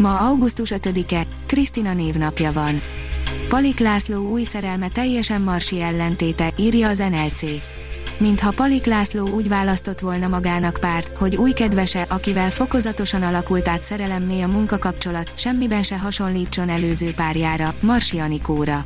Ma augusztus 5-e, Krisztina névnapja van. Palik László új szerelme teljesen marsi ellentéte, írja az NLC. Mintha Palik László úgy választott volna magának párt, hogy új kedvese, akivel fokozatosan alakult át szerelemmé a munkakapcsolat, semmiben se hasonlítson előző párjára, Marsi Anikóra.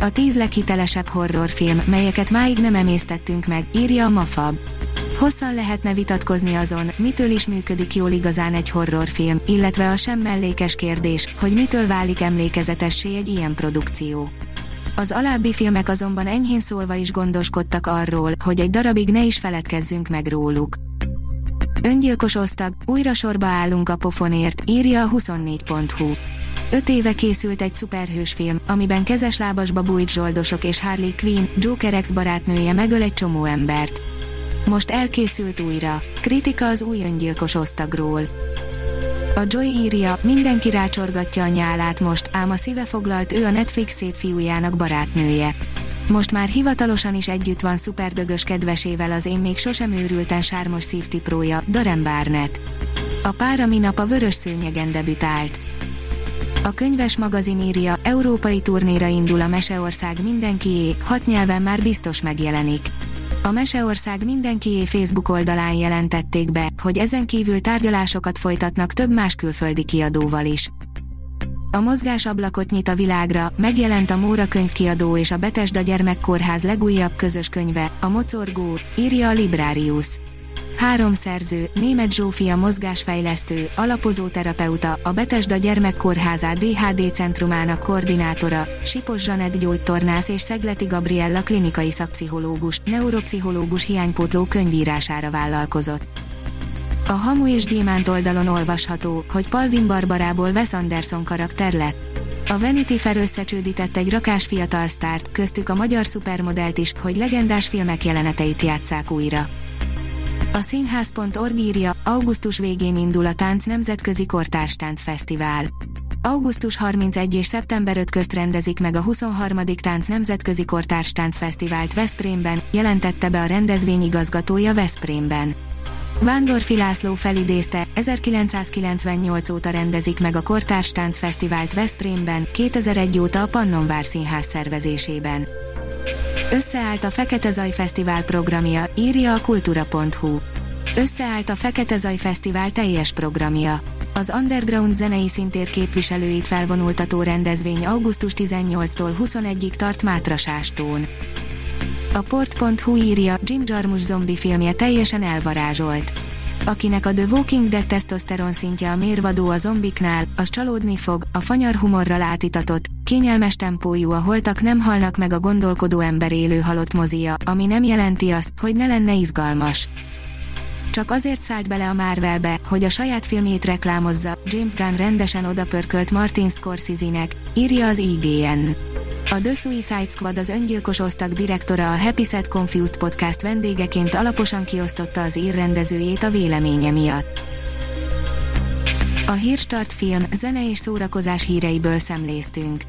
A tíz leghitelesebb horrorfilm, melyeket máig nem emésztettünk meg, írja a Mafab. Hosszan lehetne vitatkozni azon, mitől is működik jól igazán egy horrorfilm, illetve a sem mellékes kérdés, hogy mitől válik emlékezetessé egy ilyen produkció. Az alábbi filmek azonban enyhén szólva is gondoskodtak arról, hogy egy darabig ne is feledkezzünk meg róluk. Öngyilkos osztag, újra sorba állunk a pofonért, írja a 24.hu. Öt éve készült egy szuperhős film, amiben kezeslábasba bújt zsoldosok és Harley Quinn, Joker ex barátnője megöl egy csomó embert. Most elkészült újra. Kritika az új öngyilkos osztagról. A Joy írja, mindenki rácsorgatja a nyálát most, ám a szíve foglalt ő a Netflix szép fiújának barátnője. Most már hivatalosan is együtt van szuperdögös kedvesével az én még sosem őrülten sármos szívtiprója, Darren Barnett. A pár a minap a vörös szőnyegen debütált. A könyves magazin írja, európai turnéra indul a Meseország mindenkié, hat nyelven már biztos megjelenik. A Meseország mindenkié Facebook oldalán jelentették be, hogy ezen kívül tárgyalásokat folytatnak több más külföldi kiadóval is. A mozgásablakot nyit a világra, megjelent a Móra könyvkiadó és a Betesda Gyermekkórház legújabb közös könyve, a Mocorgó, írja a Librarius. Három szerző, Német Zsófia mozgásfejlesztő, alapozó terapeuta, a Betesda Gyermekkórházá DHD centrumának koordinátora, Sipos Zsanett gyógytornász és Szegleti Gabriella klinikai szakpszichológus, neuropszichológus hiánypótló könyvírására vállalkozott. A Hamu és Gyémánt oldalon olvasható, hogy Palvin Barbarából Wes Anderson karakter lett. A Vanity Fair összecsődített egy rakás fiatal sztárt, köztük a magyar szupermodellt is, hogy legendás filmek jeleneteit játsszák újra. A színház.org írja, augusztus végén indul a Tánc Nemzetközi Kortárs Tánc Fesztivál. Augusztus 31 és szeptember 5 közt rendezik meg a 23. Tánc Nemzetközi Kortárs Tánc Fesztivált Veszprémben, jelentette be a rendezvény igazgatója Veszprémben. Vándorfi László felidézte, 1998 óta rendezik meg a Kortárs Tánc Fesztivált Veszprémben, 2001 óta a Pannonvár Színház szervezésében. Összeállt a Fekete Zaj Fesztivál programja, írja a kultúra.hu. Összeállt a Fekete Zaj Fesztivál teljes programja. Az underground zenei szintér képviselőit felvonultató rendezvény augusztus 18-tól 21-ig tart Mátrasástón. A port.hu írja, Jim Jarmusch zombi filmje teljesen elvarázsolt. Akinek a The Walking Dead testoszteron szintje a mérvadó a zombiknál, az csalódni fog, a fanyar humorral átitatott, kényelmes tempójú a holtak nem halnak meg a gondolkodó ember élő halott mozia, ami nem jelenti azt, hogy ne lenne izgalmas. Csak azért szállt bele a Marvelbe, hogy a saját filmjét reklámozza, James Gunn rendesen odapörkölt Martin Scorsese-nek, írja az IGN. A The Suicide Squad az öngyilkos osztag direktora a Happy Set Confused podcast vendégeként alaposan kiosztotta az írrendezőjét a véleménye miatt. A Hírstart film, zene és szórakozás híreiből szemléztünk.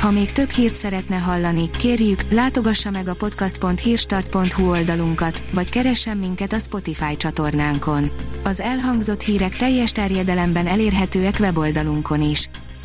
Ha még több hírt szeretne hallani, kérjük, látogassa meg a podcast.hírstart.hu oldalunkat, vagy keressen minket a Spotify csatornánkon. Az elhangzott hírek teljes terjedelemben elérhetőek weboldalunkon is.